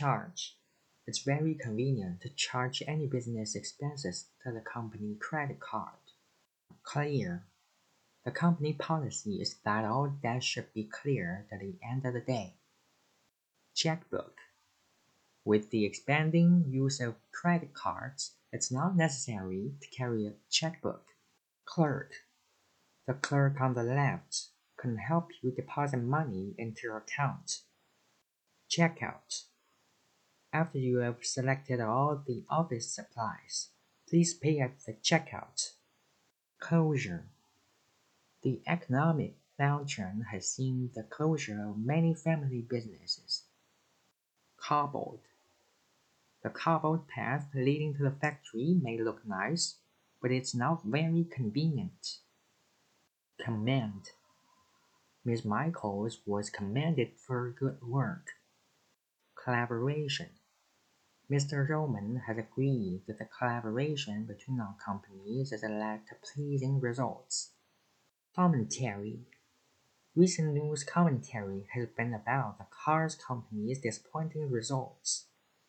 Charge. It's very convenient to charge any business expenses to the company credit card. Clear. The company policy is that all debt should be cleared at the end of the day. Checkbook. With the expanding use of credit cards, it's not necessary to carry a checkbook. Clerk. The clerk on the left can help you deposit money into your account. Checkout. After you have selected all the office supplies, please pay at the checkout. Closure. The economic downturn has seen the closure of many family businesses. Cardboard The cardboard path leading to the factory may look nice, but it's not very convenient. Commend. Miss Michaels was commended for good work. Collaboration. Mr. Roman has agreed that the collaboration between our companies has led to pleasing results. Commentary. Recent news commentary has been about the Cars company's disappointing results.